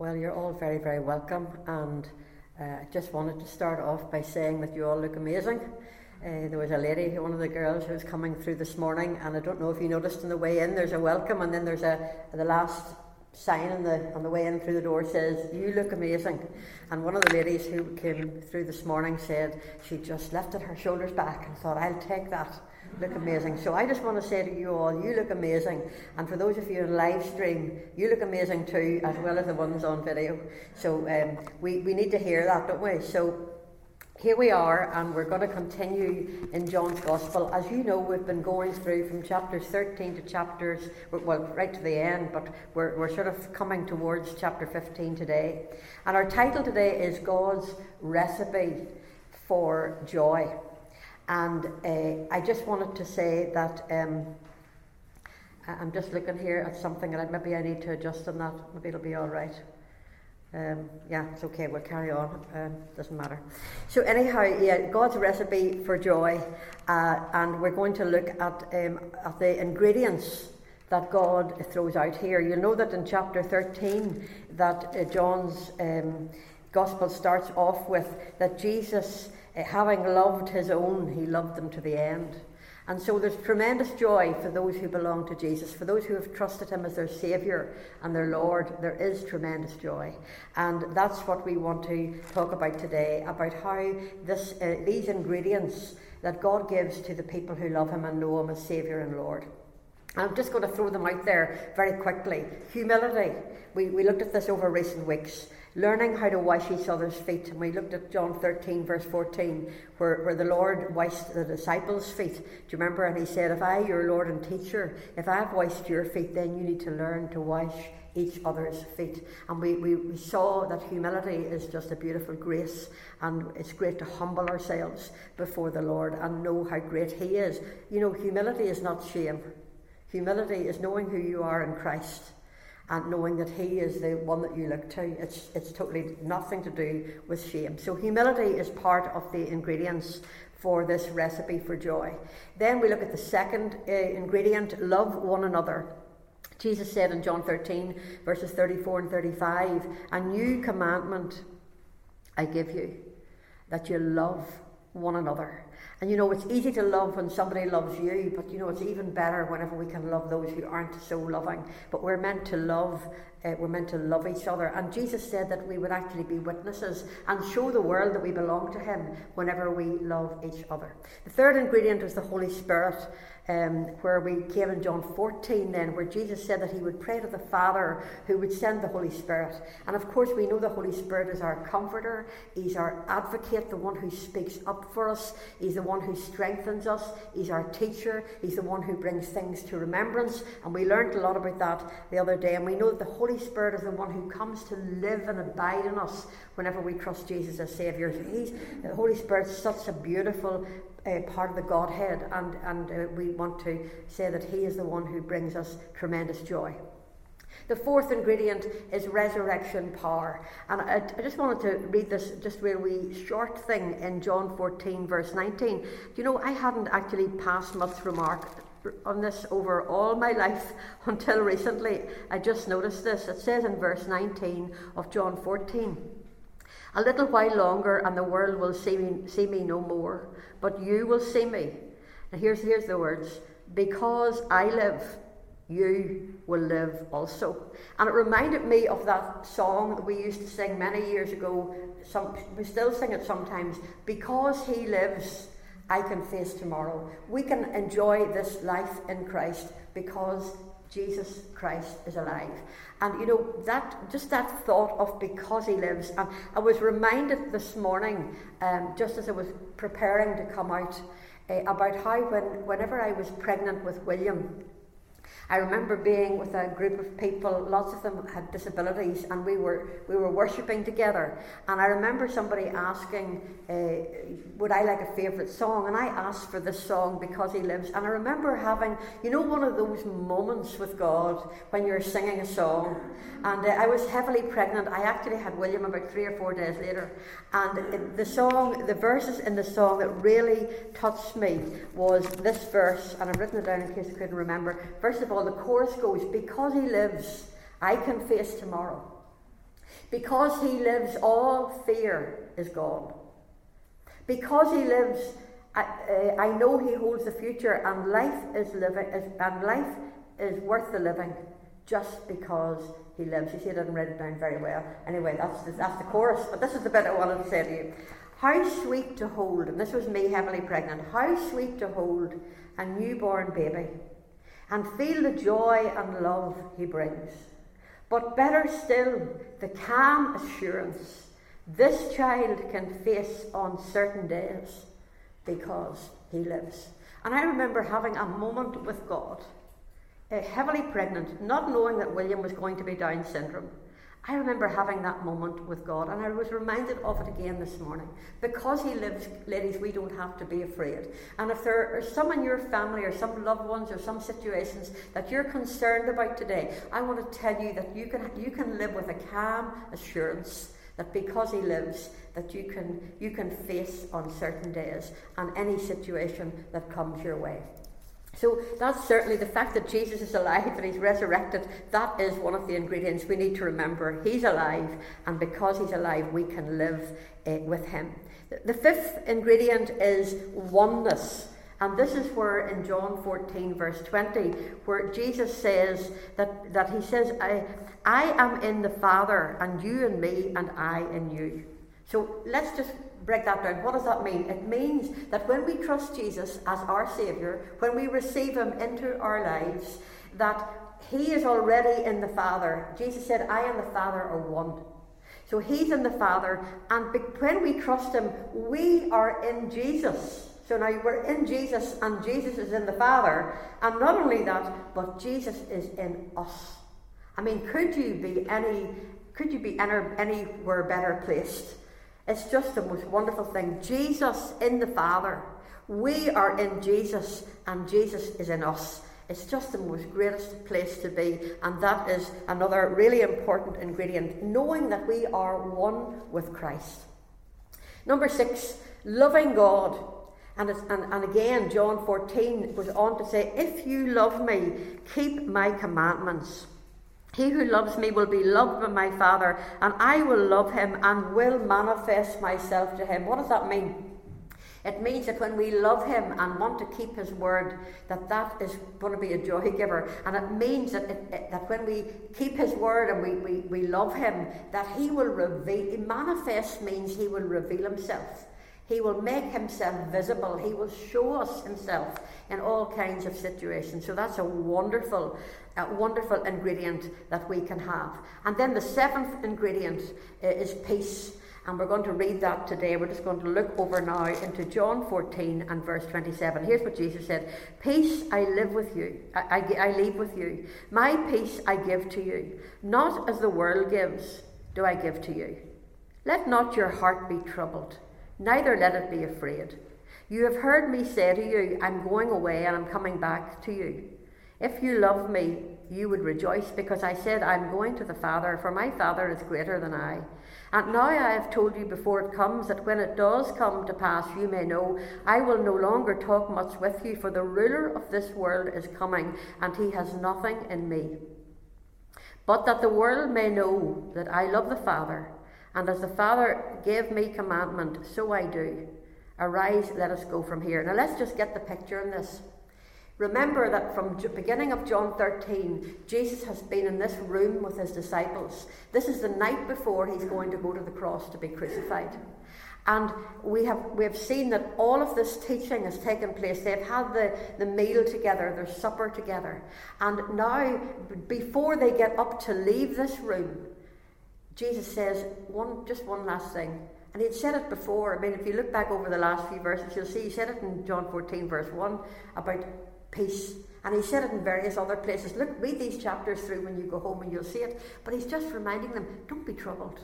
Well, you're all very, very welcome, and uh, I just wanted to start off by saying that you all look amazing. Uh, there was a lady, one of the girls, who was coming through this morning, and I don't know if you noticed on the way in, there's a welcome, and then there's a the last sign on the on the way in through the door says, "You look amazing." And one of the ladies who came through this morning said she just lifted her shoulders back and thought, "I'll take that." Look amazing. So I just want to say to you all, you look amazing. And for those of you in live stream, you look amazing too, as well as the ones on video. So um, we, we need to hear that, don't we? So here we are, and we're going to continue in John's Gospel. As you know, we've been going through from chapters 13 to chapters, well, right to the end, but we're, we're sort of coming towards chapter 15 today. And our title today is God's Recipe for Joy. And uh, I just wanted to say that um, I'm just looking here at something, and maybe I need to adjust on that. Maybe it'll be all right. Um, yeah, it's okay. We'll carry on. Um, doesn't matter. So anyhow, yeah, God's recipe for joy, uh, and we're going to look at um, at the ingredients that God throws out here. You'll know that in chapter 13 that uh, John's um, gospel starts off with that Jesus having loved his own, he loved them to the end. And so there's tremendous joy for those who belong to Jesus, for those who have trusted him as their Saviour and their Lord. There is tremendous joy. And that's what we want to talk about today about how this, uh, these ingredients that God gives to the people who love him and know him as Saviour and Lord. I'm just going to throw them out there very quickly. Humility. We, we looked at this over recent weeks learning how to wash each other's feet. And we looked at John 13, verse 14, where, where the Lord washed the disciples' feet. Do you remember? And he said, If I, your Lord and teacher, if I've washed your feet, then you need to learn to wash each other's feet. And we, we, we saw that humility is just a beautiful grace, and it's great to humble ourselves before the Lord and know how great He is. You know, humility is not shame, humility is knowing who you are in Christ and knowing that He is the one that you look to. It's, it's totally nothing to do with shame. So, humility is part of the ingredients for this recipe for joy. Then we look at the second uh, ingredient love one another. Jesus said in John 13, verses 34 and 35, A new commandment I give you, that you love one another. And you know, it's easy to love when somebody loves you, but you know, it's even better whenever we can love those who aren't so loving. But we're meant to love, uh, we're meant to love each other. And Jesus said that we would actually be witnesses and show the world that we belong to Him whenever we love each other. The third ingredient is the Holy Spirit um, where we came in John 14, then, where Jesus said that he would pray to the Father who would send the Holy Spirit. And of course, we know the Holy Spirit is our comforter, he's our advocate, the one who speaks up for us, he's the one who strengthens us, he's our teacher, he's the one who brings things to remembrance. And we learned a lot about that the other day. And we know that the Holy Spirit is the one who comes to live and abide in us whenever we trust Jesus as Saviour. He's, the Holy Spirit's such a beautiful uh, part of the Godhead, and, and uh, we want to say that He is the one who brings us tremendous joy. The fourth ingredient is resurrection power. And I, I, just wanted to read this just really short thing in John 14, verse 19. You know, I hadn't actually passed much remark on this over all my life until recently. I just noticed this. It says in verse 19 of John 14 A little while longer, and the world will see me, see me no more but you will see me. And here's, here's the words because I live, you will live also. And it reminded me of that song that we used to sing many years ago. Some, we still sing it sometimes. Because he lives, I can face tomorrow. We can enjoy this life in Christ because Jesus Christ is alive. And you know, that just that thought of because he lives. And I was reminded this morning, um, just as I was preparing to come out, uh, about how when, whenever I was pregnant with William, I remember being with a group of people, lots of them had disabilities, and we were, we were worshipping together. And I remember somebody asking, uh, Would I like a favourite song? And I asked for this song, Because He Lives. And I remember having, you know, one of those moments with God when you're singing a song. And uh, I was heavily pregnant. I actually had William about three or four days later. And the song, the verses in the song that really touched me was this verse, and I've written it down in case I couldn't remember. First of all, the chorus goes, Because he lives, I can face tomorrow. Because he lives, all fear is gone. Because he lives, I, uh, I know he holds the future, and life is living, is, and life is worth the living just because he lives. You see, I didn't write it down very well. Anyway, that's that's the chorus. But this is the bit I wanted to say to you. How sweet to hold, and this was me heavily pregnant, how sweet to hold a newborn baby and feel the joy and love he brings. But better still, the calm assurance this child can face on certain days because he lives. And I remember having a moment with God, uh, heavily pregnant, not knowing that William was going to be Down syndrome. I remember having that moment with God, and I was reminded of it again this morning. Because He lives, ladies, we don't have to be afraid. And if there are some in your family, or some loved ones, or some situations that you're concerned about today, I want to tell you that you can, you can live with a calm assurance that because He lives, that you can, you can face on certain days and any situation that comes your way. So that's certainly the fact that Jesus is alive and he's resurrected. That is one of the ingredients we need to remember. He's alive, and because he's alive, we can live uh, with him. The fifth ingredient is oneness. And this is where in John 14, verse 20, where Jesus says that, that he says, I, I am in the Father, and you in me, and I in you. So let's just break that down. What does that mean? It means that when we trust Jesus as our Saviour, when we receive Him into our lives, that He is already in the Father. Jesus said, I and the Father are one. So He's in the Father, and when we trust Him, we are in Jesus. So now we're in Jesus, and Jesus is in the Father. And not only that, but Jesus is in us. I mean, could you be any could you be any, anywhere better placed it's just the most wonderful thing. Jesus in the Father. We are in Jesus, and Jesus is in us. It's just the most greatest place to be, and that is another really important ingredient, knowing that we are one with Christ. Number six, loving God. And, and, and again, John 14 goes on to say, If you love me, keep my commandments. He who loves me will be loved by my Father, and I will love him and will manifest myself to him. What does that mean? It means that when we love him and want to keep his word, that that is going to be a joy giver. And it means that, it, it, that when we keep his word and we, we, we love him, that he will reveal, manifest means he will reveal himself. He will make himself visible. He will show us himself in all kinds of situations. So that's a wonderful, a wonderful ingredient that we can have. And then the seventh ingredient uh, is peace. And we're going to read that today. We're just going to look over now into John 14 and verse 27. Here's what Jesus said Peace I live with you, I, I, I leave with you. My peace I give to you. Not as the world gives, do I give to you. Let not your heart be troubled neither let it be afraid. You have heard me say to you, I'm going away and I'm coming back to you. If you love me, you would rejoice because I said, I'm going to the Father, for my Father is greater than I. And now I have told you before it comes that when it does come to pass, you may know I will no longer talk much with you, for the ruler of this world is coming, and he has nothing in me. But that the world may know that I love the Father and as the Father gave me commandment, so I do. Arise, let us go from here. Now let's just get the picture in this. Remember that from the beginning of John 13, Jesus has been in this room with his disciples. This is the night before he's going to go to the cross to be crucified. And we have, we have seen that all of this teaching has taken place. They've had the, the meal together, their supper together. And now, before they get up to leave this room, Jesus says one, just one last thing. And he'd said it before. I mean, if you look back over the last few verses, you'll see he said it in John 14, verse 1, about peace. And he said it in various other places. Look, read these chapters through when you go home and you'll see it. But he's just reminding them don't be troubled.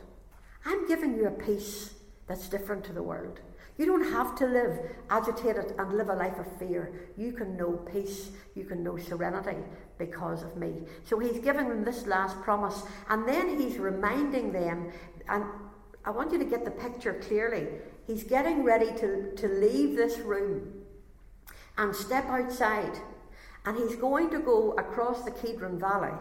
I'm giving you a peace that's different to the world. You don't have to live agitated and live a life of fear. You can know peace, you can know serenity because of me. So he's giving them this last promise, and then he's reminding them, and I want you to get the picture clearly. He's getting ready to, to leave this room and step outside, and he's going to go across the Kedron Valley.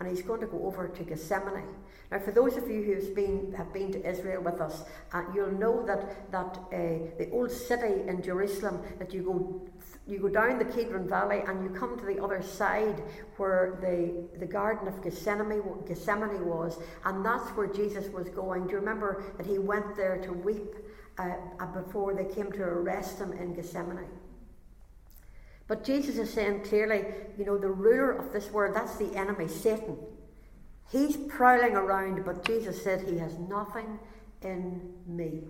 and he's going to go over to Gethsemane. Now, for those of you who been, have been to Israel with us, uh, you'll know that, that uh, the old city in Jerusalem, that you go, you go down the Kidron Valley and you come to the other side where the, the Garden of Gethsemane, Gethsemane was, and that's where Jesus was going. Do you remember that he went there to weep uh, uh before they came to arrest him in Gethsemane? But Jesus is saying clearly, you know, the ruler of this world, that's the enemy, Satan. He's prowling around, but Jesus said he has nothing in me.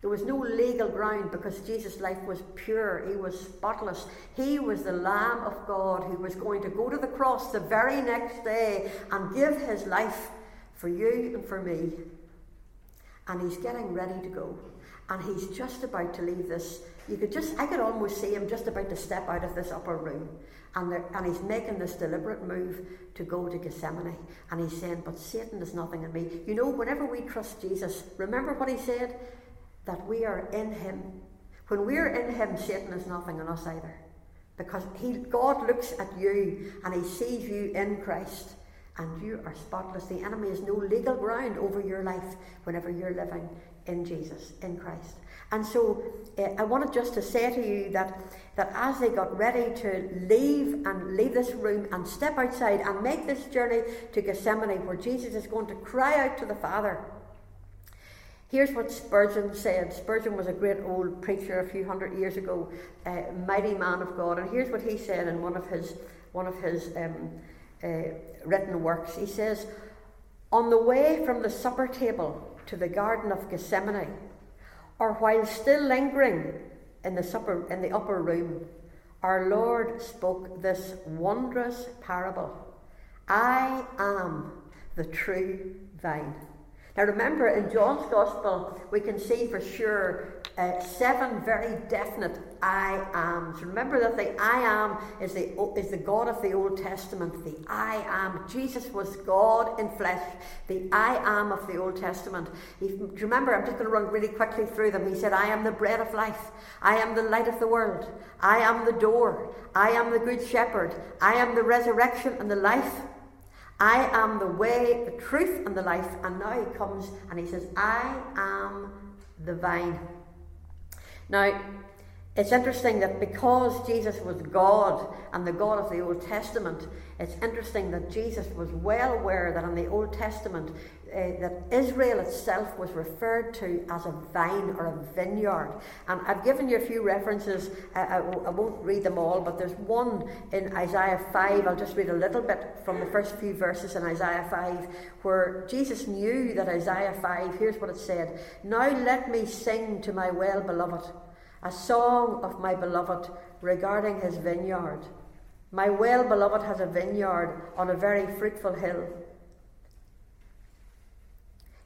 There was no legal ground because Jesus' life was pure. He was spotless. He was the Lamb of God who was going to go to the cross the very next day and give his life for you and for me. And he's getting ready to go. And he's just about to leave this. You could just, I could almost see him just about to step out of this upper room. And, there, and he's making this deliberate move to go to Gethsemane. And he's saying, But Satan is nothing in me. You know, whenever we trust Jesus, remember what he said? That we are in him. When we're in him, Satan is nothing in us either. Because he, God looks at you and he sees you in Christ and you are spotless. The enemy has no legal ground over your life whenever you're living in Jesus, in Christ. And so uh, I wanted just to say to you that, that as they got ready to leave and leave this room and step outside and make this journey to Gethsemane, where Jesus is going to cry out to the Father, here's what Spurgeon said. Spurgeon was a great old preacher a few hundred years ago, a mighty man of God, and here's what he said in one of his one of his um, uh, written works. He says, "On the way from the supper table to the Garden of Gethsemane." or while still lingering in the, supper, in the upper room, our Lord spoke this wondrous parable I am the true vine. Now remember, in John's Gospel, we can see for sure uh, seven very definite I ams. Remember that the I am is the, is the God of the Old Testament. The I am. Jesus was God in flesh. The I am of the Old Testament. He, remember? I'm just going to run really quickly through them. He said, I am the bread of life. I am the light of the world. I am the door. I am the good shepherd. I am the resurrection and the life. I am the way, the truth, and the life. And now he comes and he says, I am the vine. Now, it's interesting that because Jesus was God and the God of the Old Testament, it's interesting that Jesus was well aware that in the Old Testament, uh, that Israel itself was referred to as a vine or a vineyard. And I've given you a few references. I, I, won't read them all, but there's one in Isaiah 5. I'll just read a little bit from the first few verses in Isaiah 5, where Jesus knew that Isaiah 5, here's what it said Now let me sing to my well beloved a song of my beloved regarding his vineyard. My well beloved has a vineyard on a very fruitful hill.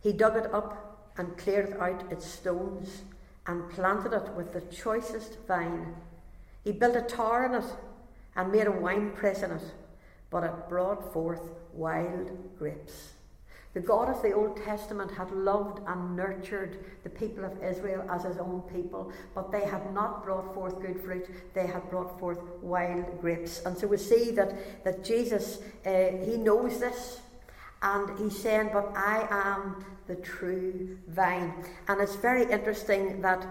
He dug it up and cleared out its stones and planted it with the choicest vine. He built a tower in it and made a winepress in it, but it brought forth wild grapes. The God of the Old Testament had loved and nurtured the people of Israel as his own people, but they had not brought forth good fruit. They had brought forth wild grapes. And so we see that, that Jesus, uh, he knows this. And he's saying, But I am the true vine. And it's very interesting that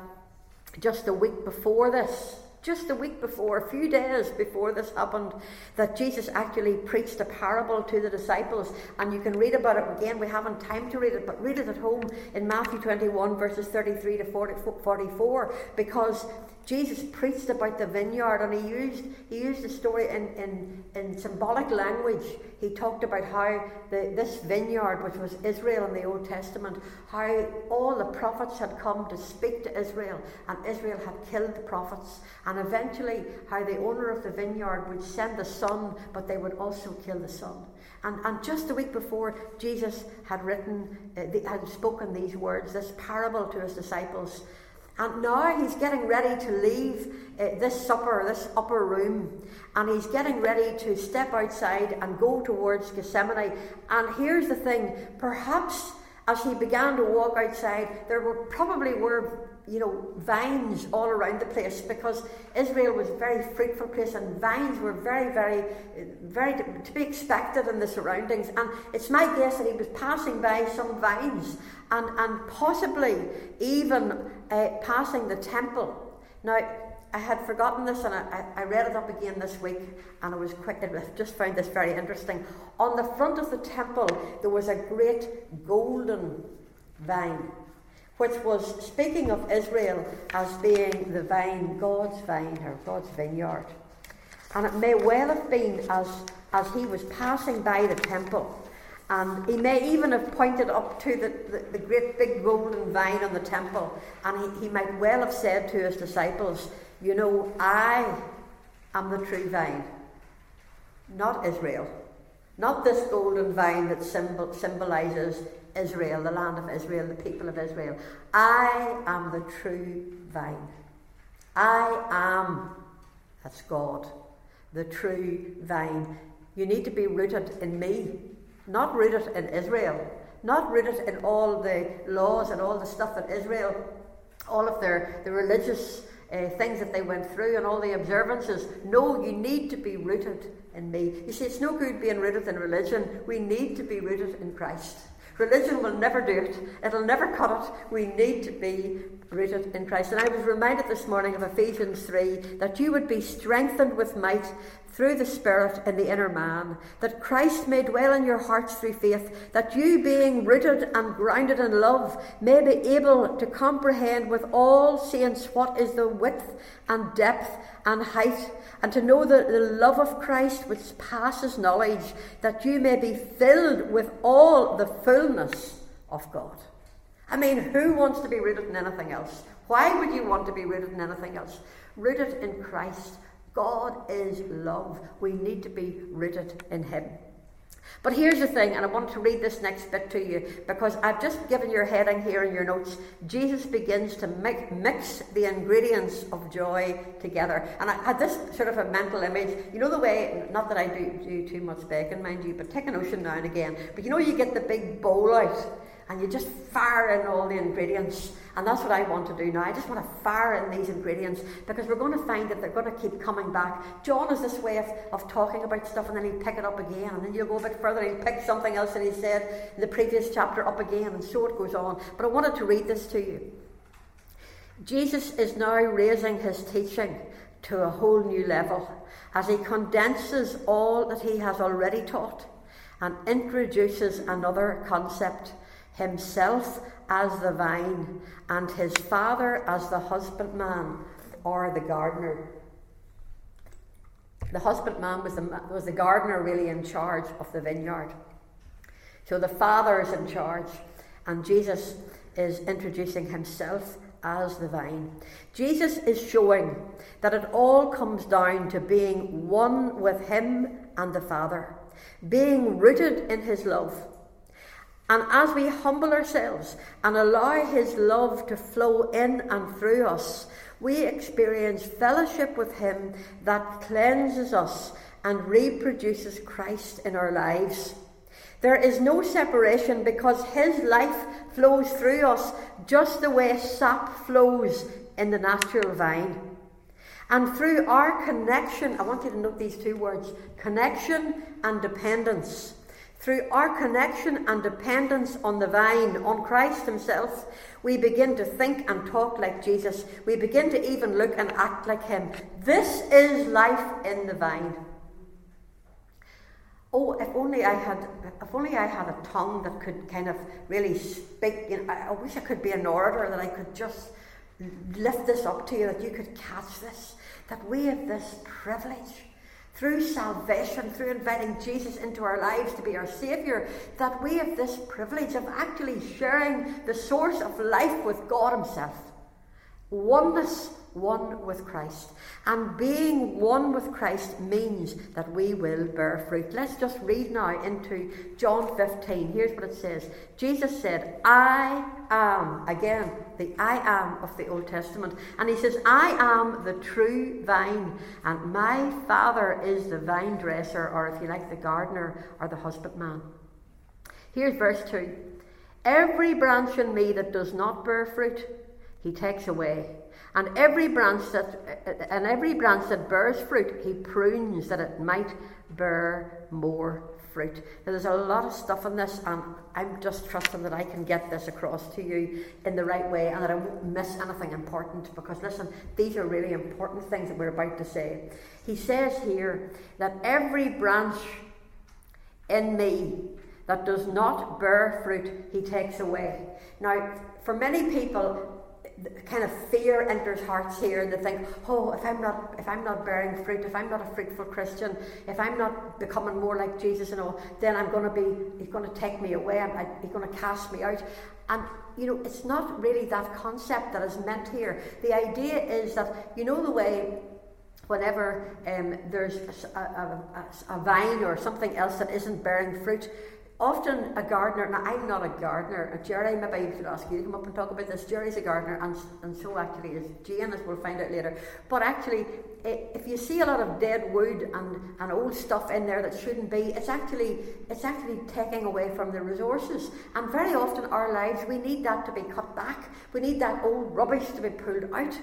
just a week before this, just a week before, a few days before this happened, that Jesus actually preached a parable to the disciples. And you can read about it again. We haven't time to read it, but read it at home in Matthew 21, verses 33 to 40, 44, because Jesus preached about the vineyard and he used he used the story in, in, in symbolic language. He talked about how the, this vineyard, which was Israel in the Old Testament, how all the prophets had come to speak to Israel, and Israel had killed the prophets, and eventually how the owner of the vineyard would send the son, but they would also kill the son. And, and just a week before, Jesus had written, uh, had spoken these words, this parable to his disciples. And now he's getting ready to leave uh, this supper, this upper room, and he's getting ready to step outside and go towards Gethsemane. And here's the thing perhaps as he began to walk outside, there were probably were you know, vines all around the place because Israel was a very fruitful place and vines were very, very, very to, be expected in the surroundings. And it's my guess that he was passing by some vines and, and possibly even uh, passing the temple. Now, I had forgotten this and I, I, read it up again this week and I was quite, I just found this very interesting. On the front of the temple, there was a great golden vine which was speaking of Israel as being the vine, God's vine, or God's vineyard. And it may well have been as, as he was passing by the temple. And he may even have pointed up to the, the, the great big golden vine on the temple. And he, he might well have said to his disciples, You know, I am the true vine, not Israel. Not this golden vine that symbol, symbolizes Israel, the land of Israel, the people of Israel. I am the true vine. I am, that's God, the true vine. You need to be rooted in me, not rooted in Israel, not rooted in all the laws and all the stuff that Israel, all of their the religious uh, things that they went through and all the observances. No, you need to be rooted in me. You see, it's no good being rooted in religion. We need to be rooted in Christ. Religion will never do it, it'll never cut it. We need to be rooted in Christ. And I was reminded this morning of Ephesians 3 that you would be strengthened with might through the Spirit in the inner man, that Christ may dwell in your hearts through faith, that you, being rooted and grounded in love, may be able to comprehend with all saints what is the width and depth and height, and to know the, the love of Christ which passes knowledge, that you may be filled with all the fullness of God. I mean, who wants to be rooted in anything else? Why would you want to be rooted in anything else? Rooted in Christ God is love. We need to be rooted in Him. But here's the thing, and I want to read this next bit to you because I've just given your heading here in your notes. Jesus begins to mix the ingredients of joy together. And I had this sort of a mental image. You know the way, not that I do, do too much baking, mind you, but take an ocean now and again. But you know, you get the big bowl out and you just fire in all the ingredients. And that's what I want to do now. I just want to fire in these ingredients because we're going to find that they're going to keep coming back. John has this way of, of talking about stuff and then he'll pick it up again. And then you'll go a bit further and he'll pick something else that he said in the previous chapter up again. And so it goes on. But I wanted to read this to you. Jesus is now raising his teaching to a whole new level as he condenses all that he has already taught and introduces another concept himself as the vine, and his father as the husbandman or the gardener. The husbandman was the, was the gardener really in charge of the vineyard. So the father is in charge, and Jesus is introducing himself as the vine. Jesus is showing that it all comes down to being one with him and the Father, being rooted in his love and as we humble ourselves and allow His love to flow in and through us, we experience fellowship with Him that cleanses us and reproduces Christ in our lives. There is no separation because His life flows through us just the way sap flows in the natural vine. And through our connection, I want you to note these two words connection and dependence. Through our connection and dependence on the vine, on Christ Himself, we begin to think and talk like Jesus. We begin to even look and act like Him. This is life in the vine. Oh, if only I had, if only I had a tongue that could kind of really speak. You know, I, wish I could be an orator that I could just lift this up to you, that you could catch this, that we have this privilege through salvation, through inviting Jesus into our lives to be our Saviour, that we have this privilege of actually sharing the source of life with God Himself. Oneness one with Christ. And being one with Christ means that we will bear fruit. Let's just read now into John 15. Here's what it says Jesus said, I am, again, the I am of the Old Testament. And he says, I am the true vine, and my Father is the vine dresser, or if you like, the gardener or the husbandman. Here's verse 2 Every branch in me that does not bear fruit, he takes away. And every branch that and every branch that bears fruit, he prunes that it might bear more fruit. Now, there's a lot of stuff in this, and I'm just trusting that I can get this across to you in the right way and that I won't miss anything important because, listen, these are really important things that we're about to say. He says here that every branch in me that does not bear fruit, he takes away. Now, for many people, kind of fear enters hearts here and they think oh if i'm not if i'm not bearing fruit if i'm not a fruitful christian if i'm not becoming more like jesus and all then i'm going to be he's going to take me away I, he's going to cast me out. And you know it's not really that concept that is meant here. The idea is that you know the way whenever um, there's a, a, a, a vine or something else that isn't bearing fruit often a gardener, now I'm not a gardener, Jerry, maybe I should ask you to come up and talk about this. Jerry's a gardener, and, and so actually is Jane, as we'll find out later. But actually, eh, if you see a lot of dead wood and, and old stuff in there that shouldn't be, it's actually, it's actually taking away from the resources. And very often, our lives, we need that to be cut back. We need that old rubbish to be pulled out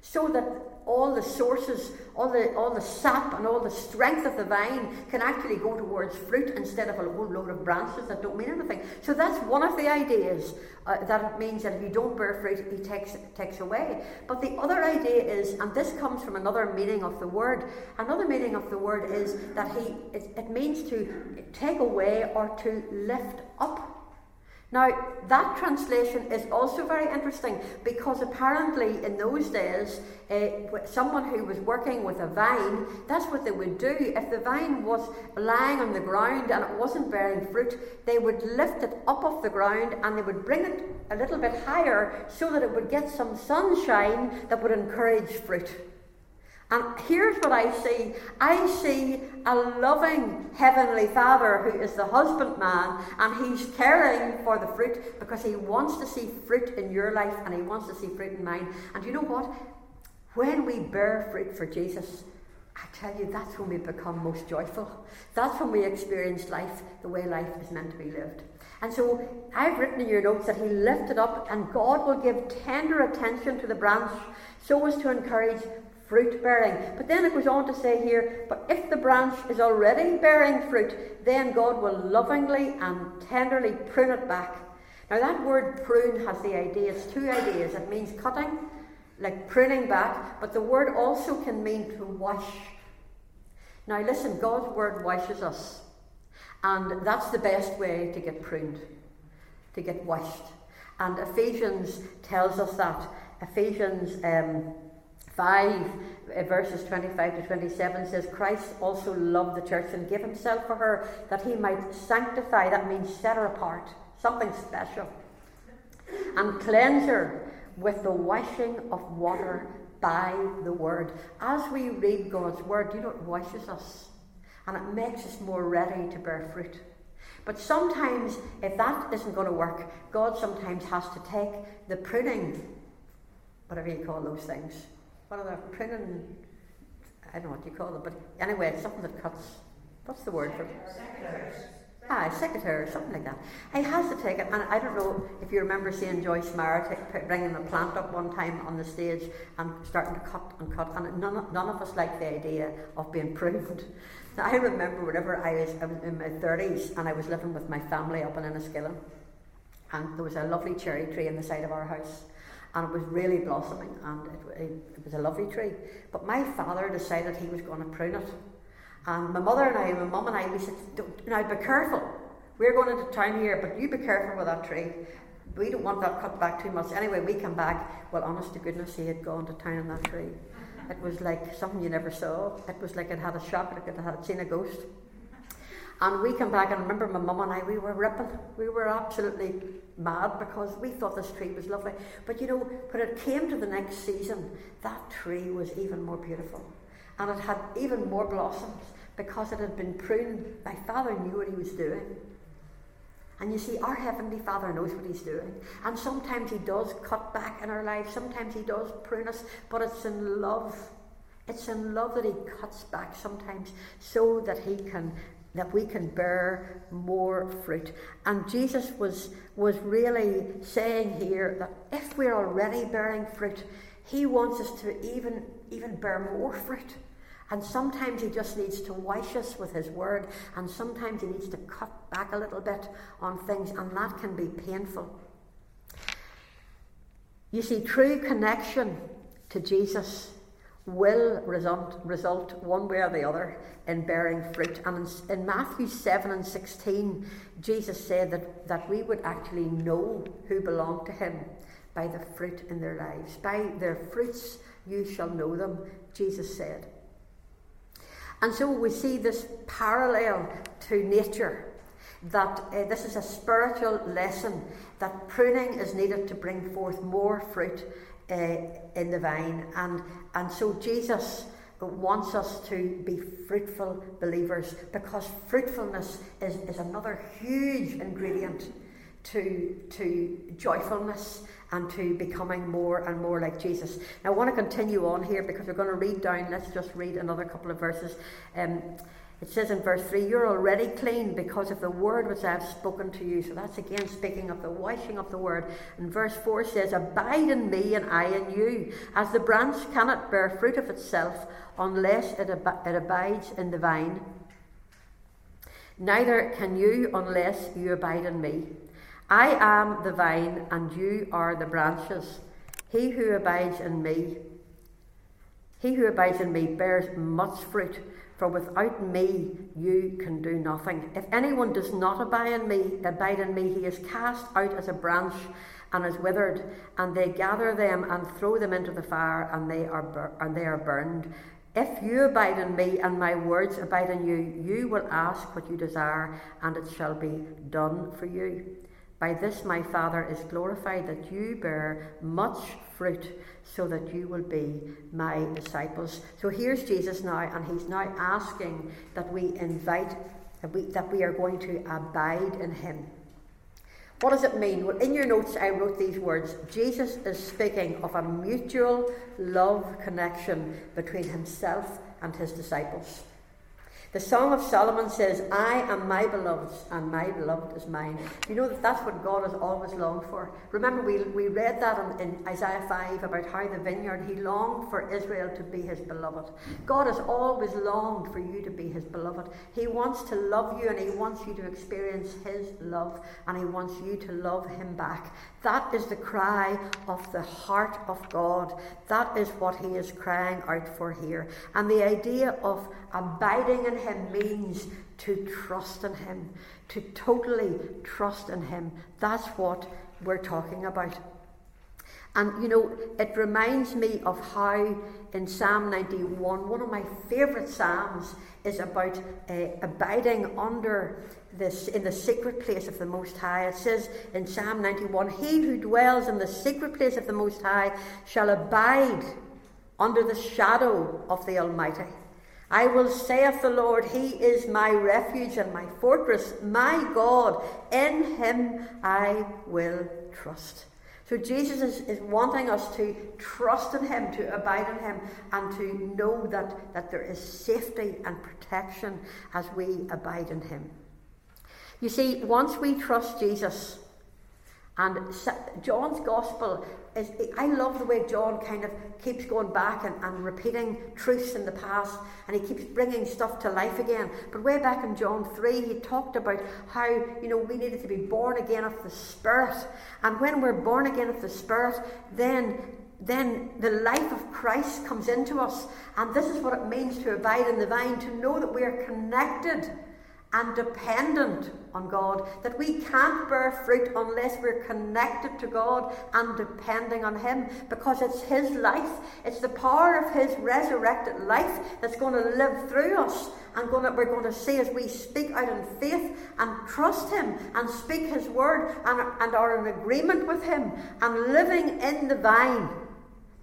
so that all the sources, all the, all the sap and all the strength of the vine can actually go towards fruit instead of a whole load of branches that don't mean anything. So that's one of the ideas uh, that it means that if you don't bear fruit, he takes, takes away. But the other idea is, and this comes from another meaning of the word, another meaning of the word is that he, it, it means to take away or to lift up. Now, that translation is also very interesting because apparently in those days, uh, someone who was working with a vine, that's what they would do. If the vine was lying on the ground and it wasn't bearing fruit, they would lift it up off the ground and they would bring it a little bit higher so that it would get some sunshine that would encourage fruit. And here's what I see I see a loving Heavenly Father who is the husbandman, and He's caring for the fruit because He wants to see fruit in your life and He wants to see fruit in mine. And you know what? When we bear fruit for Jesus, I tell you, that's when we become most joyful. That's when we experience life the way life is meant to be lived. And so I've written in your notes that he lifted up, and God will give tender attention to the branch so as to encourage fruit bearing. But then it goes on to say here, but if the branch is already bearing fruit, then God will lovingly and tenderly prune it back. Now, that word prune has the idea, it's two ideas. It means cutting, like pruning back, but the word also can mean to wash. Now, listen, God's word washes us, and that's the best way to get pruned, to get washed. And Ephesians tells us that. Ephesians um, 5, uh, verses 25 to 27 says, Christ also loved the church and gave himself for her that he might sanctify, that means set her apart, something special, and cleanse her with the washing of water by the word. As we read God's word, you know, it washes us and it makes us more ready to bear fruit. But sometimes, if that isn't going to work, God sometimes has to take the pruning, whatever you call those things, what are they pruning? I don't know what you call them, but anyway, it's something that cuts. What's the word for it? Ah, secateurs, something like that. He has to take it, and I don't know if you remember seeing Joyce Meyer bringing the plant up one time on the stage and starting to cut and cut, and none, none of us like the idea of being pruned. Now, I remember whenever I was in my 30s and I was living with my family up in Enniskillen, and there was a lovely cherry tree in the side of our house and it was really blossoming and it, it, it, was a lovely tree. But my father decided he was going to prune it. And my mother and I, my mum and I, we said, now be careful. We're going into town here, but you be careful with that tree. We don't want that cut back too much. Anyway, we come back. Well, honest to goodness, he had gone to town on that tree. It was like something you never saw. It was like it had a shock, like it had seen a ghost. And we come back and I remember my mum and I, we were ripping. We were absolutely mad because we thought this tree was lovely. But you know, when it came to the next season, that tree was even more beautiful. And it had even more blossoms because it had been pruned. My father knew what he was doing. And you see, our Heavenly Father knows what He's doing. And sometimes He does cut back in our lives, sometimes He does prune us, but it's in love. It's in love that He cuts back sometimes so that He can that we can bear more fruit. And Jesus was, was really saying here that if we're already bearing fruit, he wants us to even, even bear more fruit. And sometimes he just needs to wash us with his word, and sometimes he needs to cut back a little bit on things, and that can be painful. You see, true connection to Jesus will result, result one way or the other in bearing fruit. And in, in, Matthew 7 and 16, Jesus said that, that we would actually know who belong to him by the fruit in their lives. By their fruits you shall know them, Jesus said. And so we see this parallel to nature. That uh, this is a spiritual lesson that pruning is needed to bring forth more fruit uh, in the vine. And, and so Jesus wants us to be fruitful believers because fruitfulness is, is another huge ingredient to, to joyfulness and to becoming more and more like Jesus. Now, I want to continue on here because we're going to read down, let's just read another couple of verses. Um, it says in verse 3, You're already clean because of the word which I have spoken to you. So that's again speaking of the washing of the word. And verse 4 says, Abide in me and I in you. As the branch cannot bear fruit of itself unless it, ab- it abides in the vine, neither can you unless you abide in me. I am the vine, and you are the branches. He who abides in me, he who abides in me bears much fruit, for without me you can do nothing. If anyone does not abide in me, abide in me, he is cast out as a branch and is withered, and they gather them and throw them into the fire, and they are bur- and they are burned. If you abide in me and my words abide in you, you will ask what you desire, and it shall be done for you. By this my Father is glorified that you bear much fruit, so that you will be my disciples. So here's Jesus now, and he's now asking that we invite, that we, that we are going to abide in him. What does it mean? Well, in your notes, I wrote these words Jesus is speaking of a mutual love connection between himself and his disciples. The Song of Solomon says, I am my beloved's, and my beloved is mine. You know that that's what God has always longed for. Remember, we, we read that in, in Isaiah 5 about how the vineyard, he longed for Israel to be his beloved. God has always longed for you to be his beloved. He wants to love you, and he wants you to experience his love, and he wants you to love him back. That is the cry of the heart of God. That is what he is crying out for here. And the idea of abiding in him means to trust in him, to totally trust in him. That's what we're talking about. And you know, it reminds me of how in Psalm 91, one of my favourite Psalms is about uh, abiding under this in the secret place of the Most High. It says in Psalm 91 He who dwells in the secret place of the Most High shall abide under the shadow of the Almighty. I will say of the Lord, He is my refuge and my fortress, my God. In Him I will trust. So Jesus is, is wanting us to trust in Him, to abide in Him, and to know that, that there is safety and protection as we abide in Him. You see, once we trust Jesus, and John's gospel is, I love the way John kind of keeps going back and, and repeating truths in the past and he keeps bringing stuff to life again. But way back in John 3, he talked about how, you know, we needed to be born again of the Spirit. And when we're born again of the Spirit, then then the life of Christ comes into us. And this is what it means to abide in the vine, to know that we are connected and dependent on God, that we can't bear fruit unless we're connected to God and depending on Him, because it's His life, it's the power of His resurrected life that's going to live through us, and going to, we're going to see as we speak out in faith and trust Him and speak His word and, and are in agreement with Him and living in the vine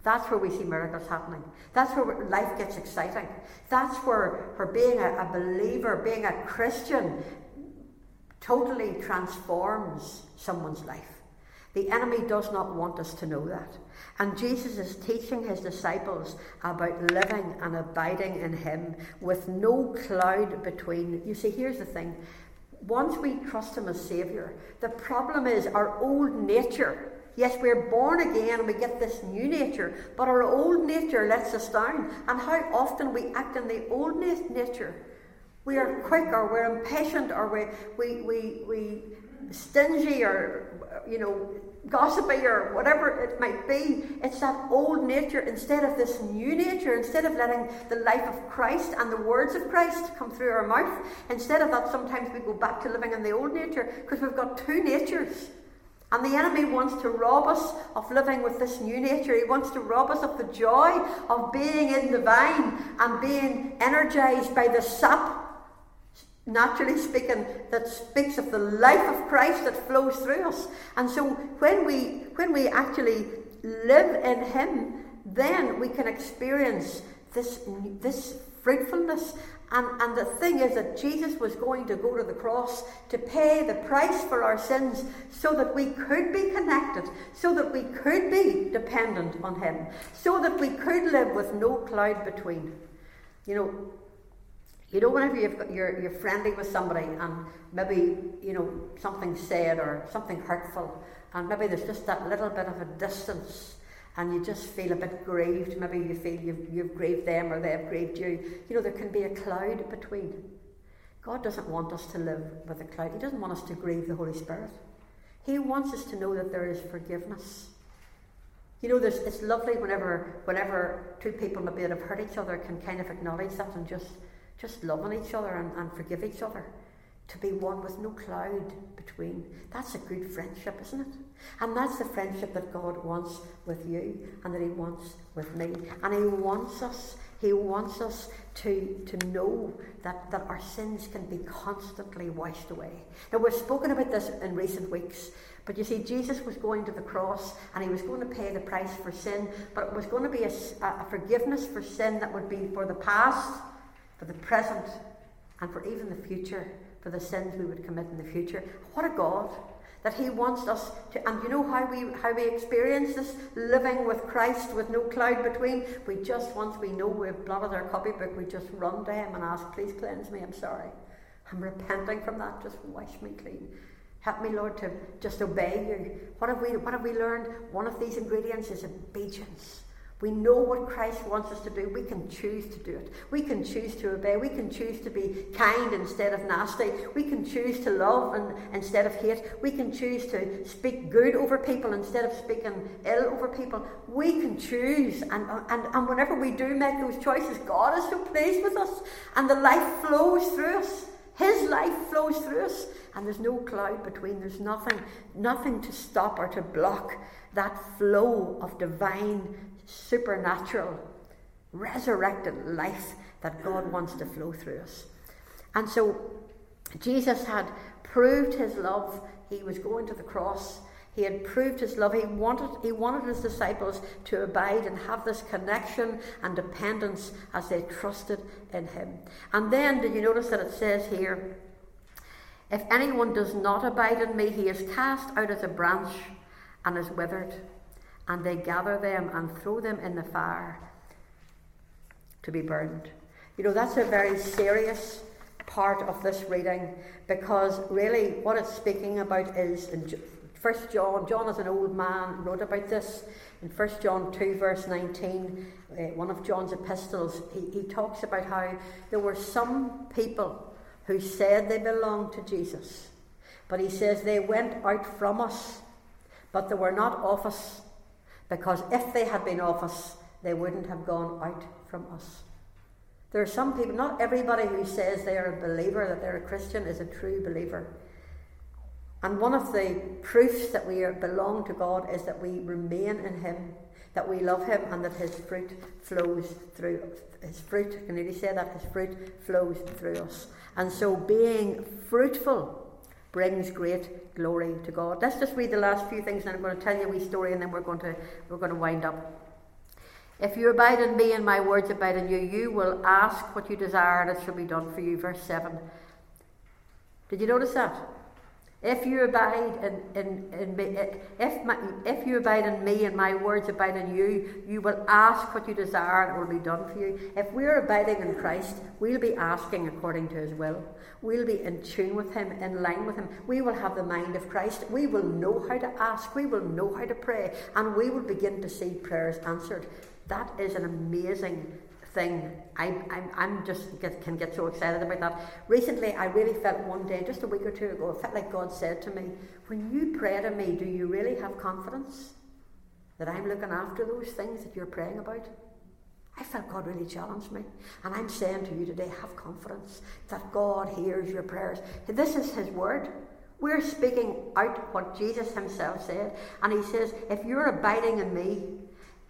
that's where we see miracles happening. That's where life gets exciting. That's where, where being a, a believer, being a Christian, totally transforms someone's life. The enemy does not want us to know that. And Jesus is teaching his disciples about living and abiding in him with no cloud between. You see, here's the thing once we trust him as Saviour, the problem is our old nature. Yes, we're born again and we get this new nature, but our old nature lets us down. And how often we act in the old nature. We are quick or we're impatient or we, we, we, we stingy or, you know, gossipy or whatever it might be. It's that old nature instead of this new nature, instead of letting the life of Christ and the words of Christ come through our mouth. Instead of that, sometimes we go back to living in the old nature because we've got two natures. And the enemy wants to rob us of living with this new nature. He wants to rob us of the joy of being in the vine and being energized by the sap naturally speaking, that speaks of the life of Christ that flows through us. And so when we when we actually live in Him, then we can experience this this fruitfulness. And, and the thing is that Jesus was going to go to the cross to pay the price for our sins so that we could be connected, so that we could be dependent on Him, so that we could live with no cloud between. You know, you know, whenever you've got, you're, you're friendly with somebody and maybe, you know, something said or something hurtful, and maybe there's just that little bit of a distance and you just feel a bit grieved. Maybe you feel you've, you've grieved them or they've grieved you. You know, there can be a cloud between. God doesn't want us to live with a cloud. He doesn't want us to grieve the Holy Spirit. He wants us to know that there is forgiveness. You know, there's, it's lovely whenever, whenever two people maybe that have hurt each other can kind of acknowledge that and just just loving each other and, and forgive each other. To be one with no cloud between. That's a good friendship, isn't it? And that's the friendship that God wants with you and that He wants with me. And He wants us, He wants us to, to know that, that our sins can be constantly washed away. Now, we've spoken about this in recent weeks, but you see, Jesus was going to the cross and he was going to pay the price for sin, but it was going to be a, a forgiveness for sin that would be for the past for the present, and for even the future, for the sins we would commit in the future. What a God! That He wants us to, and you know how we how we experience this living with Christ with no cloud between. We just once we know we've blotted our copybook, we just run to Him and ask, "Please cleanse me. I'm sorry. I'm repenting from that. Just wash me clean." Help me, Lord, to just obey you. What have we what have we learned? One of these ingredients is obedience. We know what Christ wants us to do. We can choose to do it. We can choose to obey. We can choose to be kind instead of nasty. We can choose to love and, instead of hate. We can choose to speak good over people instead of speaking ill over people. We can choose. And, and, and whenever we do make those choices, God is so pleased with us. And the life flows through us. His life flows through us. And there's no cloud between. There's nothing, nothing to stop or to block that flow of divine supernatural, resurrected life that God wants to flow through us. And so Jesus had proved his love. He was going to the cross. He had proved his love. He wanted, he wanted his disciples to abide and have this connection and dependence as they trusted in him. And then, did you notice that it says here, if anyone does not abide in me, he is cast out as a branch and is withered and they gather them and throw them in the fire to be burned. You know, that's a very serious part of this reading because really what it's speaking about is in First John, John is an old man, wrote about this in First John 2, verse 19, uh, one of John's epistles. He, he talks about how there were some people who said they belonged to Jesus, but he says they went out from us, but they were not of us. Because if they had been of us, they wouldn't have gone out from us. There are some people, not everybody who says they are a believer, that they're a Christian, is a true believer. And one of the proofs that we belong to God is that we remain in Him, that we love Him, and that His fruit flows through His fruit. Can you say that? His fruit flows through us. And so being fruitful brings great glory to God. Let's just read the last few things, and I'm going to tell you a wee story, and then we're going to we're going to wind up. If you abide in me and my words abide in you, you will ask what you desire, and it shall be done for you. Verse seven. Did you notice that? If you abide in, in, in me, if, my, if you abide in me and my words abide in you, you will ask what you desire and it will be done for you. If we're abiding in Christ, we'll be asking according to his will. We'll be in tune with him, in line with him. We will have the mind of Christ. We will know how to ask. We will know how to pray. And we will begin to see prayers answered. That is an amazing thing. I, I'm, I'm just get, can get so excited about that. Recently, I really felt one day, just a week or two ago, it felt like God said to me, When you pray to me, do you really have confidence that I'm looking after those things that you're praying about? I felt God really challenged me. And I'm saying to you today, have confidence that God hears your prayers. This is His word. We're speaking out what Jesus Himself said. And He says, If you're abiding in me,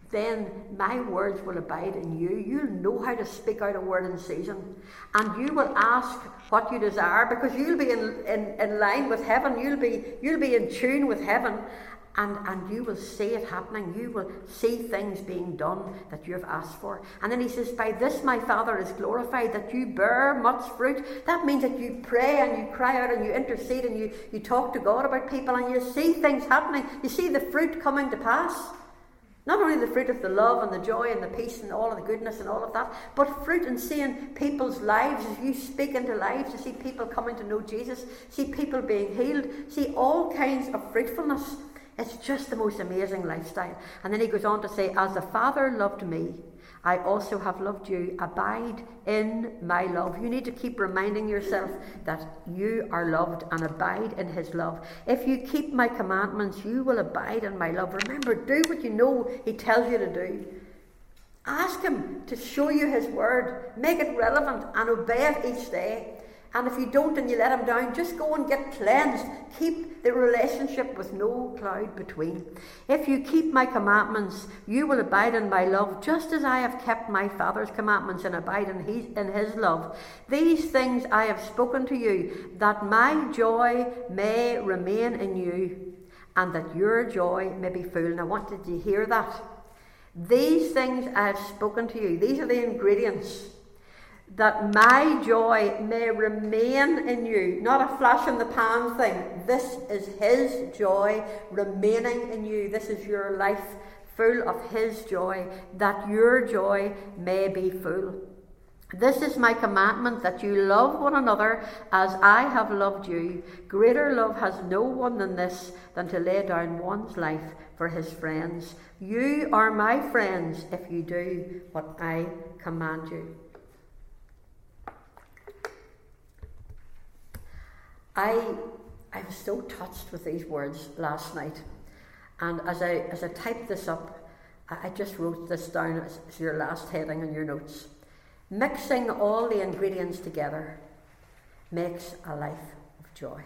then my words will abide in you. You'll know how to speak out a word in season. And you will ask what you desire because you'll be in, in, in line with heaven. You'll be, you'll be in tune with heaven. And, and you will see it happening. You will see things being done that you have asked for. And then he says, By this my Father is glorified, that you bear much fruit. That means that you pray and you cry out and you intercede and you, you talk to God about people and you see things happening. You see the fruit coming to pass. Not only the fruit of the love and the joy and the peace and all of the goodness and all of that, but fruit in seeing people's lives as you speak into lives, to see people coming to know Jesus, see people being healed, see all kinds of fruitfulness. It's just the most amazing lifestyle. And then he goes on to say, As the Father loved me, I also have loved you. Abide in my love. You need to keep reminding yourself that you are loved and abide in his love. If you keep my commandments, you will abide in my love. Remember, do what you know he tells you to do. Ask him to show you his word, make it relevant, and obey it each day. And if you don't and you let him down, just go and get cleansed. Keep the relationship with no cloud between. If you keep my commandments, you will abide in my love, just as I have kept my Father's commandments and abide in his, in his love. These things I have spoken to you, that my joy may remain in you, and that your joy may be full. And I wanted you to hear that. These things I have spoken to you. These are the ingredients that my joy may remain in you. Not a flash in the pan thing. This is His joy remaining in you. This is your life full of His joy, that your joy may be full. This is my commandment that you love one another as I have loved you. Greater love has no one than this, than to lay down one's life for his friends. You are my friends if you do what I command you. I, I was so touched with these words last night. And as I, as I typed this up, I, I just wrote this down as, as your last heading in your notes. Mixing all the ingredients together makes a life of joy.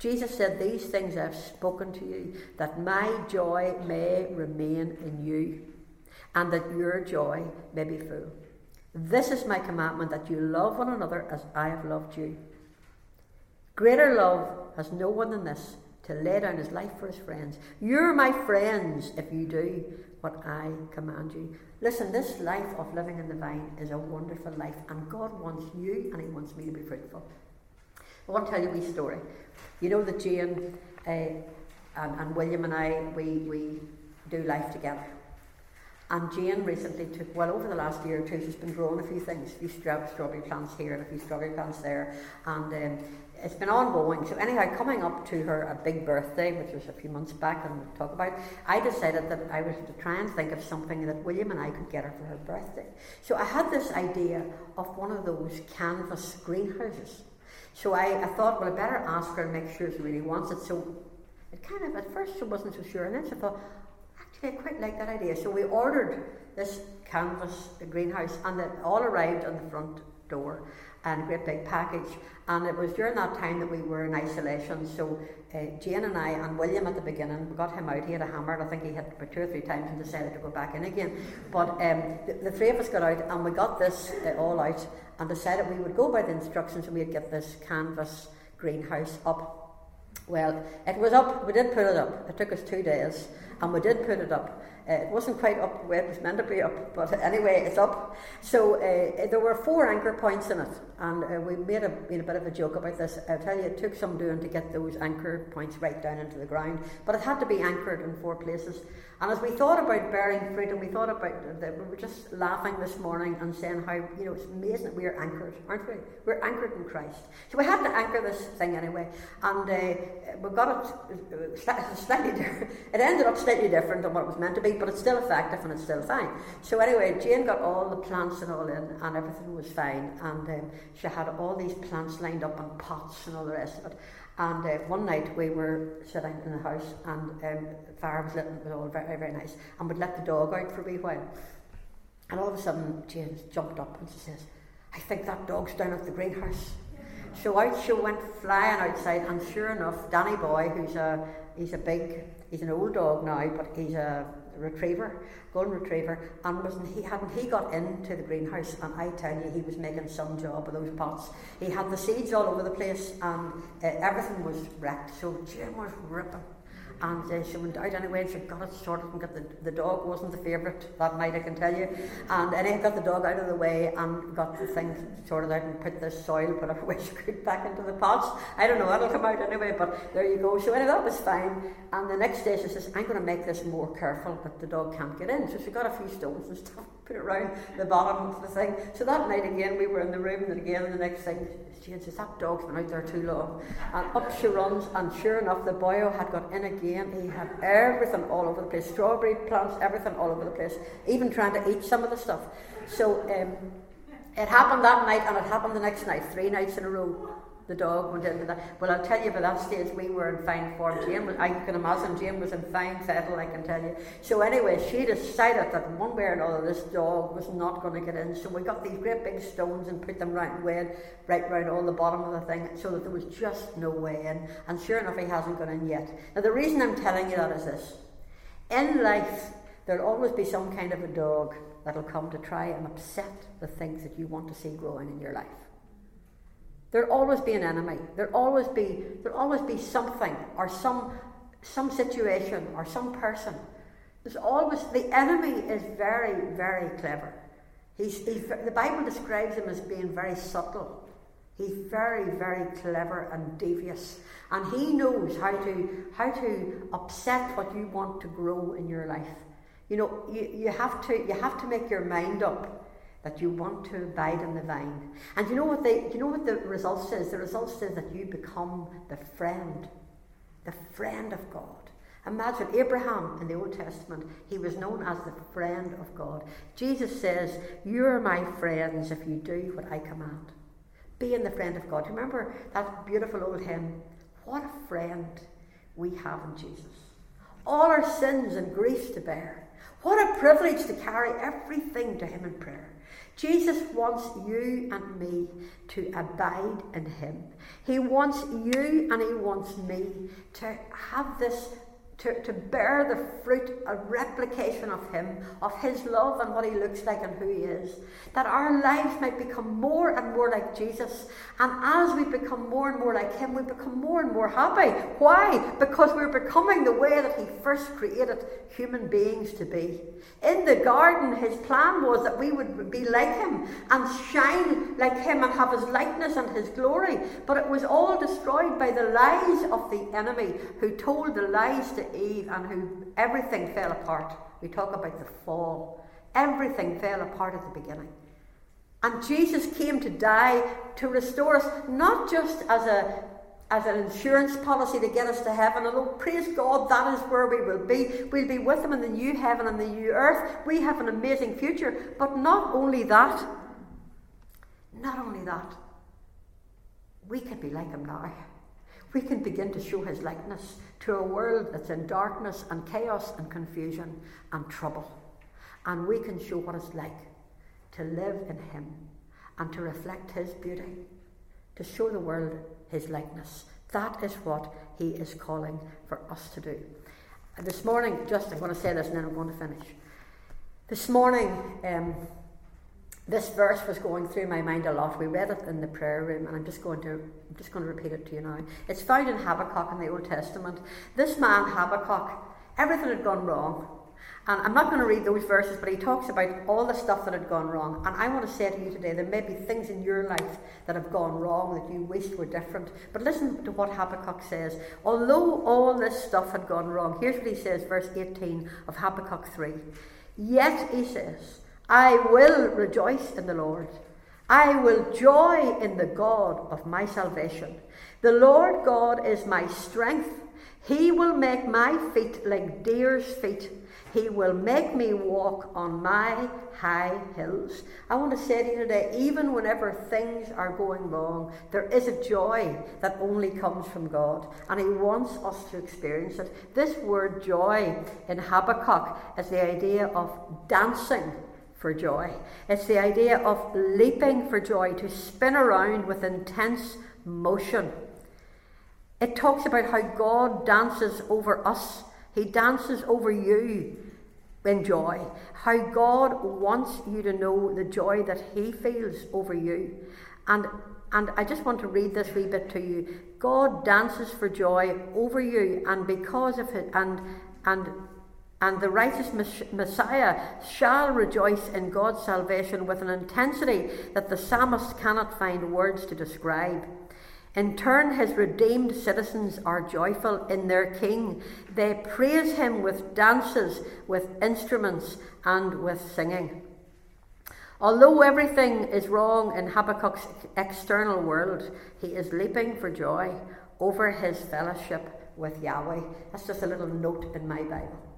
Jesus said, These things I've spoken to you, that my joy may remain in you, and that your joy may be full. This is my commandment that you love one another as I have loved you. Greater love has no one than this to lay down his life for his friends. You're my friends if you do what I command you. Listen, this life of living in the vine is a wonderful life, and God wants you and He wants me to be fruitful. I want to tell you a wee story. You know that Jane uh, and, and William and I, we, we do life together. And Jane recently took, well, over the last year or two, she's been growing a few things, a few strawberry plants here and a few strawberry plants there. And um, it's been ongoing. So anyhow, coming up to her a big birthday, which was a few months back, and we'll talk about, I decided that I was to try and think of something that William and I could get her for her birthday. So I had this idea of one of those canvas greenhouses. So I, I thought, well, I better ask her and make sure she really wants it. So it kind of, at first, she wasn't so sure, and then she thought, actually, I quite like that idea. So we ordered this canvas greenhouse, and it all arrived on the front door and a great big package. And it was during that time that we were in isolation. So uh, Jane and I and William at the beginning, we got him out. He had a hammer. I think he hit about two or three times and decided to go back in again. But um, the, the, three of us got out and we got this uh, all out and decided we would go by the instructions and we'd get this canvas greenhouse up. Well, it was up. We did put it up. It took us two days and we did put it up. Uh, it wasn't quite up where it was meant to be up, but anyway, it's up. So uh, there were four anchor points in it, and uh, we made a, made a bit of a joke about this. I'll tell you, it took some doing to get those anchor points right down into the ground, but it had to be anchored in four places. And as we thought about bearing fruit, and we thought about that, we were just laughing this morning and saying how you know it's amazing that we are anchored, aren't we? We're anchored in Christ. So we had to anchor this thing anyway, and uh, we got it uh, slightly. It ended up slightly different than what it was meant to be, but it's still effective and it's still fine. So anyway, Jane got all the plants and all in, and everything was fine, and um, she had all these plants lined up in pots and all the rest of it. And uh, one night we were sitting in the house and um, the fire was lit and it was all very, very nice. And we'd let the dog out for a wee while. And all of a sudden, Jane jumped up and she says, I think that dog's down at the greenhouse. So out she went flying outside, and sure enough, Danny Boy, who's a he's a big, he's an old dog now, but he's a retriever, golden retriever, and wasn't he hadn't he got into the greenhouse and I tell you he was making some job of those pots. He had the seeds all over the place and uh, everything was wrecked. So Jim was ripping and uh, she went out anyway and she got it sorted and got the, the dog wasn't the favourite that night I can tell you. And I got the dog out of the way and got the thing sorted out and put the soil whatever way she could back into the pots. I don't know it'll come out anyway but there you go. So anyway that was fine. And the next day she says I'm going to make this more careful that the dog can't get in. So she got a few stones and stuff put it around the bottom of the thing. So that night again we were in the room and again the next thing she says that dog's been out there too long and up she runs and sure enough the boyo had got in again again. He had everything all over the place strawberry plants, everything all over the place, even trying to eat some of the stuff. So um, it happened that night and it happened the next night, three nights in a row. The dog went into that. Well, I'll tell you, by that stage, we were in fine form. Jane, was, I can imagine Jane was in fine fettle, I can tell you. So, anyway, she decided that one way or another, this dog was not going to get in. So, we got these great big stones and put them right, way, right round all the bottom of the thing so that there was just no way in. And sure enough, he hasn't gone in yet. Now, the reason I'm telling you that is this in life, there'll always be some kind of a dog that'll come to try and upset the things that you want to see growing in your life. There'll always be an enemy. There'll always be there'll always be something or some some situation or some person. There's always the enemy is very very clever. He's, he's the Bible describes him as being very subtle. He's very very clever and devious, and he knows how to how to upset what you want to grow in your life. You know, you, you have to you have to make your mind up that you want to abide in the vine. And you know what they you know what the result says? The result says that you become the friend, the friend of God. Imagine Abraham in the Old Testament, he was known as the friend of God. Jesus says, You're my friends if you do what I command. Being the friend of God. Remember that beautiful old hymn? What a friend we have in Jesus. All our sins and griefs to bear. What a privilege to carry everything to Him in prayer. Jesus wants you and me to abide in Him. He wants you and He wants me to have this to, to bear the fruit, a replication of Him, of His love and what He looks like and who He is. That our lives might become more and more like Jesus. And as we become more and more like Him, we become more and more happy. Why? Because we're becoming the way that He first created human beings to be. In the garden, His plan was that we would be like Him and shine like Him and have His likeness and His glory. But it was all destroyed by the lies of the enemy who told the lies to Eve and who everything fell apart. We talk about the fall. Everything fell apart at the beginning. And Jesus came to die to restore us, not just as a as an insurance policy to get us to heaven. Although, praise God, that is where we will be. We'll be with Him in the new heaven and the new earth. We have an amazing future. But not only that, not only that, we can be like Him now. We can begin to show His likeness to a world that's in darkness and chaos and confusion and trouble. And we can show what it's like to live in Him and to reflect His beauty, to show the world His likeness. That is what He is calling for us to do. This morning, just I'm going to say this and then I'm going to finish. This morning, um, this verse was going through my mind a lot. We read it in the prayer room, and I'm just going to I'm just going to repeat it to you now. It's found in Habakkuk in the Old Testament. This man, Habakkuk, everything had gone wrong. And I'm not going to read those verses, but he talks about all the stuff that had gone wrong. And I want to say to you today, there may be things in your life that have gone wrong that you wished were different. But listen to what Habakkuk says. Although all this stuff had gone wrong, here's what he says, verse 18 of Habakkuk 3. Yet, he says, I will rejoice in the Lord. I will joy in the God of my salvation. The Lord God is my strength. He will make my feet like deer's feet he will make me walk on my high hills. I want to say to you today, even whenever things are going wrong, there is a joy that only comes from God, and He wants us to experience it. This word joy in Habakkuk is the idea of dancing for joy. It's the idea of leaping for joy, to spin around with intense motion. It talks about how God dances over us he dances over you in joy. How God wants you to know the joy that He feels over you. And and I just want to read this wee bit to you. God dances for joy over you, and because of it, and and and the righteous Messiah shall rejoice in God's salvation with an intensity that the psalmist cannot find words to describe. In turn, his redeemed citizens are joyful in their king. They praise him with dances, with instruments, and with singing. Although everything is wrong in Habakkuk's external world, he is leaping for joy over his fellowship with Yahweh. That's just a little note in my Bible.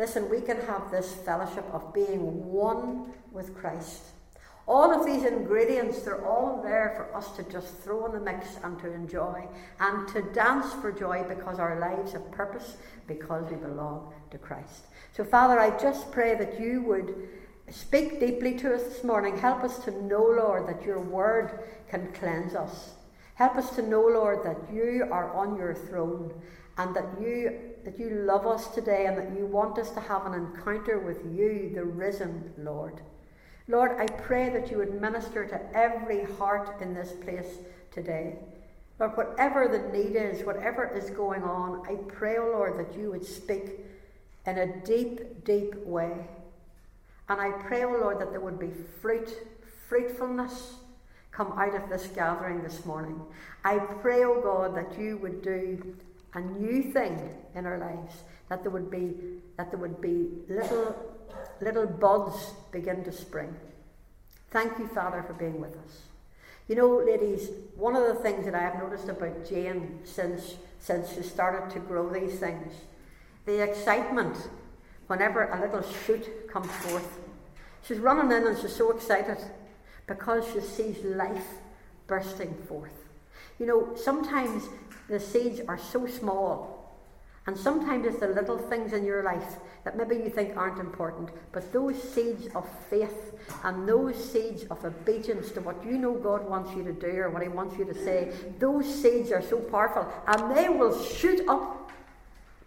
Listen, we can have this fellowship of being one with Christ all of these ingredients, they're all there for us to just throw in the mix and to enjoy and to dance for joy because our lives have purpose, because we belong to Christ. So, Father, I just pray that you would speak deeply to us this morning. Help us to know, Lord, that your word can cleanse us. Help us to know, Lord, that you are on your throne and that you that you love us today and that you want us to have an encounter with you, the risen Lord. Lord, I pray that you would minister to every heart in this place today. Lord, whatever the need is, whatever is going on, I pray, oh Lord, that you would speak in a deep, deep way. And I pray, oh Lord, that there would be fruit, fruitfulness come out of this gathering this morning. I pray, oh God, that you would do a new thing in our lives, that there would be that there would be little little buds begin to spring. Thank you, Father, for being with us. You know, ladies, one of the things that I have noticed about Jane since, since she started to grow these things, the excitement whenever a little shoot comes forth. She's running in and she's so excited because she sees life bursting forth. You know, sometimes the seeds are so small and sometimes it's the little things in your life that maybe you think aren't important, but those seeds of faith and those seeds of obedience to what you know God wants you to do or what He wants you to say, those seeds are so powerful and they will shoot up.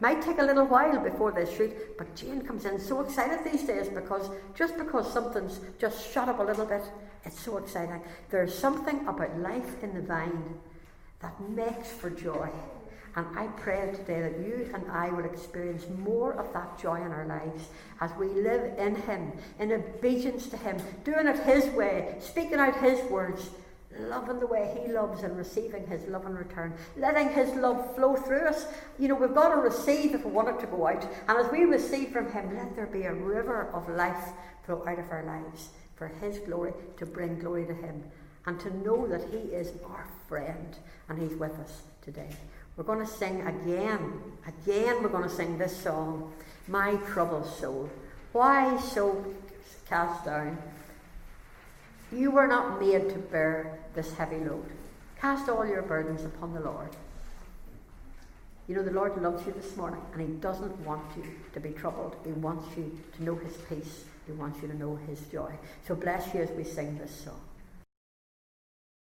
Might take a little while before they shoot, but Jane comes in so excited these days because just because something's just shot up a little bit, it's so exciting. There's something about life in the vine that makes for joy. And I pray today that you and I will experience more of that joy in our lives as we live in Him, in obedience to Him, doing it His way, speaking out His words, loving the way He loves and receiving His love in return, letting His love flow through us. You know, we've got to receive if we want it to go out. And as we receive from Him, let there be a river of life flow out of our lives for His glory, to bring glory to Him, and to know that He is our friend and He's with us today. We're going to sing again. Again, we're going to sing this song, My Troubled Soul. Why so cast down? You were not made to bear this heavy load. Cast all your burdens upon the Lord. You know, the Lord loves you this morning, and He doesn't want you to be troubled. He wants you to know His peace. He wants you to know His joy. So bless you as we sing this song.